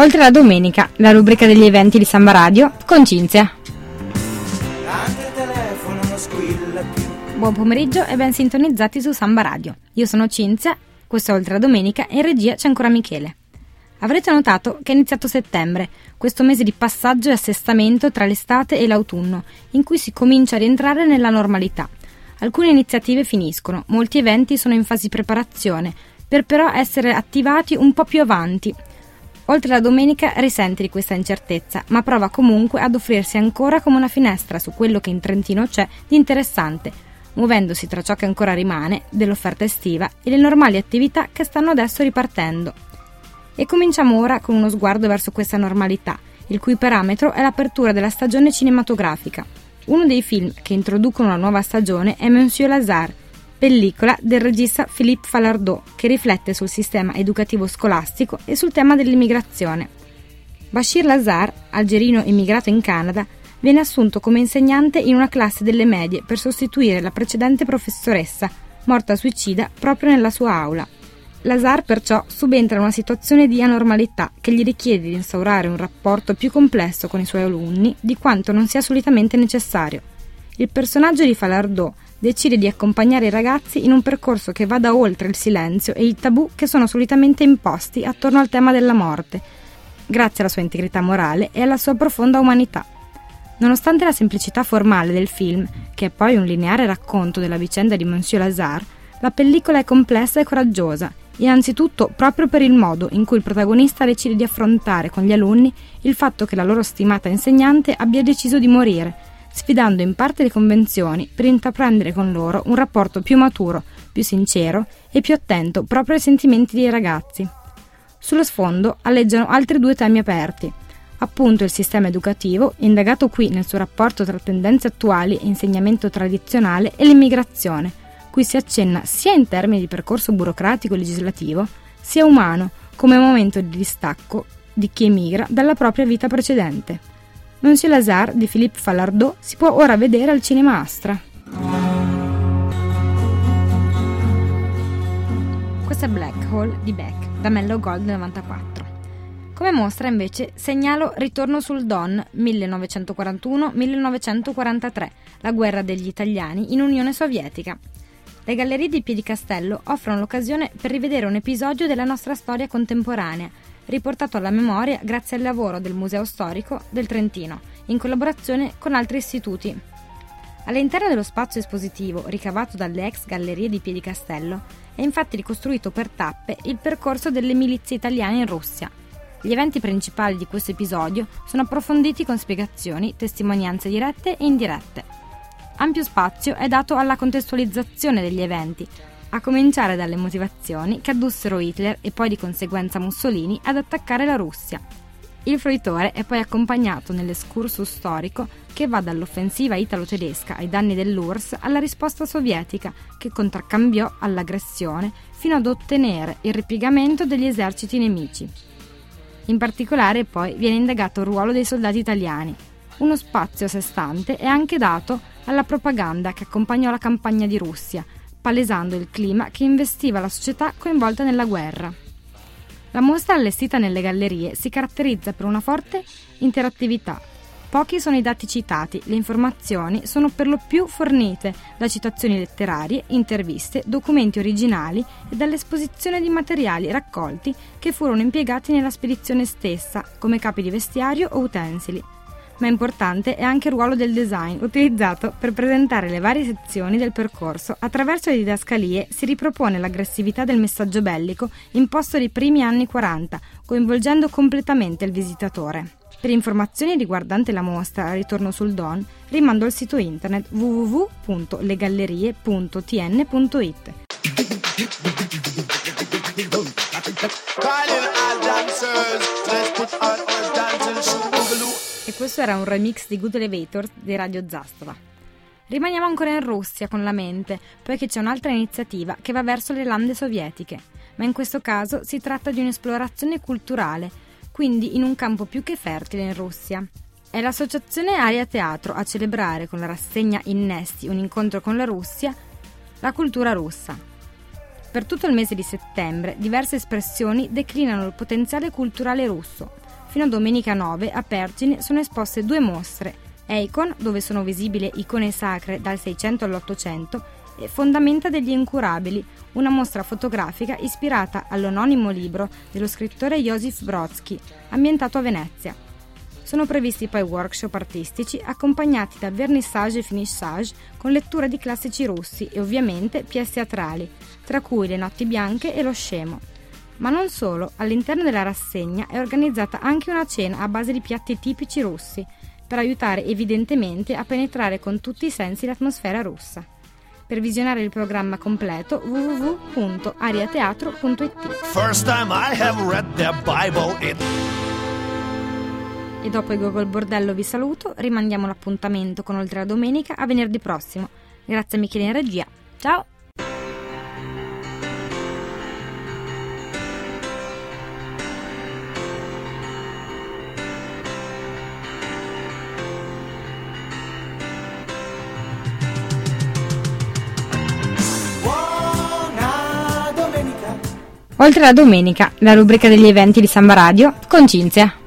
Oltre la domenica, la rubrica degli eventi di Samba Radio con Cinzia. Buon pomeriggio e ben sintonizzati su Samba Radio. Io sono Cinzia, questo è Oltre la domenica e in regia c'è ancora Michele. Avrete notato che è iniziato settembre, questo mese di passaggio e assestamento tra l'estate e l'autunno, in cui si comincia a rientrare nella normalità. Alcune iniziative finiscono, molti eventi sono in fase di preparazione, per però essere attivati un po' più avanti, Oltre la domenica risente di questa incertezza, ma prova comunque ad offrirsi ancora come una finestra su quello che in Trentino c'è di interessante, muovendosi tra ciò che ancora rimane dell'offerta estiva e le normali attività che stanno adesso ripartendo. E cominciamo ora con uno sguardo verso questa normalità, il cui parametro è l'apertura della stagione cinematografica. Uno dei film che introducono la nuova stagione è Monsieur Lazare, pellicola del regista Philippe Falardeau che riflette sul sistema educativo scolastico e sul tema dell'immigrazione. Bashir Lazar, algerino immigrato in Canada, viene assunto come insegnante in una classe delle medie per sostituire la precedente professoressa, morta suicida proprio nella sua aula. Lazar perciò subentra in una situazione di anormalità che gli richiede di instaurare un rapporto più complesso con i suoi alunni di quanto non sia solitamente necessario. Il personaggio di Falardeau decide di accompagnare i ragazzi in un percorso che vada oltre il silenzio e i tabù che sono solitamente imposti attorno al tema della morte, grazie alla sua integrità morale e alla sua profonda umanità. Nonostante la semplicità formale del film, che è poi un lineare racconto della vicenda di Monsieur Lazare, la pellicola è complessa e coraggiosa, innanzitutto proprio per il modo in cui il protagonista decide di affrontare con gli alunni il fatto che la loro stimata insegnante abbia deciso di morire sfidando in parte le convenzioni per intraprendere con loro un rapporto più maturo, più sincero e più attento proprio ai sentimenti dei ragazzi. Sullo sfondo alleggiano altri due temi aperti, appunto il sistema educativo, indagato qui nel suo rapporto tra tendenze attuali e insegnamento tradizionale, e l'immigrazione, cui si accenna sia in termini di percorso burocratico e legislativo, sia umano, come momento di distacco di chi emigra dalla propria vita precedente. Monsieur Lazare di Philippe Falardeau si può ora vedere al Cinema Astra. Questo è Black Hole di Beck, da Mellow Gold 94. Come mostra invece segnalo Ritorno sul Don 1941-1943, la guerra degli italiani in Unione Sovietica. Le gallerie di Piedicastello offrono l'occasione per rivedere un episodio della nostra storia contemporanea riportato alla memoria grazie al lavoro del Museo Storico del Trentino, in collaborazione con altri istituti. All'interno dello spazio espositivo ricavato dalle ex gallerie di Piedicastello è infatti ricostruito per tappe il percorso delle milizie italiane in Russia. Gli eventi principali di questo episodio sono approfonditi con spiegazioni, testimonianze dirette e indirette. Ampio spazio è dato alla contestualizzazione degli eventi, a cominciare dalle motivazioni che addussero Hitler e poi di conseguenza Mussolini ad attaccare la Russia. Il fruitore è poi accompagnato nell'escursus storico che va dall'offensiva italo-tedesca ai danni dell'URSS alla risposta sovietica che contraccambiò all'aggressione fino ad ottenere il ripiegamento degli eserciti nemici. In particolare poi viene indagato il ruolo dei soldati italiani. Uno spazio a sé stante è anche dato alla propaganda che accompagnò la campagna di Russia, palesando il clima che investiva la società coinvolta nella guerra. La mostra allestita nelle gallerie si caratterizza per una forte interattività. Pochi sono i dati citati, le informazioni sono per lo più fornite da citazioni letterarie, interviste, documenti originali e dall'esposizione di materiali raccolti che furono impiegati nella spedizione stessa, come capi di vestiario o utensili ma importante è anche il ruolo del design utilizzato per presentare le varie sezioni del percorso. Attraverso le didascalie si ripropone l'aggressività del messaggio bellico imposto dai primi anni 40, coinvolgendo completamente il visitatore. Per informazioni riguardanti la mostra Ritorno sul Don, rimando al sito internet www.legallerie.tn.it. Calling all dancers, let's put on our questo era un remix di Good Elevator di Radio Zastava. Rimaniamo ancora in Russia con la mente, poiché c'è un'altra iniziativa che va verso le lande sovietiche, ma in questo caso si tratta di un'esplorazione culturale, quindi in un campo più che fertile in Russia. È l'associazione Aria Teatro a celebrare con la rassegna Innesti un incontro con la Russia, la cultura russa. Per tutto il mese di settembre diverse espressioni declinano il potenziale culturale russo, Fino a domenica 9 a Pergine sono esposte due mostre, Eicon, dove sono visibili icone sacre dal 600 all'800, e Fondamenta degli incurabili, una mostra fotografica ispirata all'anonimo libro dello scrittore Josif Brodsky, ambientato a Venezia. Sono previsti poi workshop artistici accompagnati da vernissage e finissage con lettura di classici russi e ovviamente pièce teatrali, tra cui Le notti bianche e Lo scemo. Ma non solo, all'interno della rassegna è organizzata anche una cena a base di piatti tipici russi, per aiutare evidentemente a penetrare con tutti i sensi l'atmosfera russa. Per visionare il programma completo www.ariateatro.it e dopo il Google Bordello vi saluto, rimandiamo l'appuntamento con Oltre la Domenica a venerdì prossimo. Grazie a Michele in regia. Ciao! Oltre la domenica, la rubrica degli eventi di Samba Radio con Cinzia.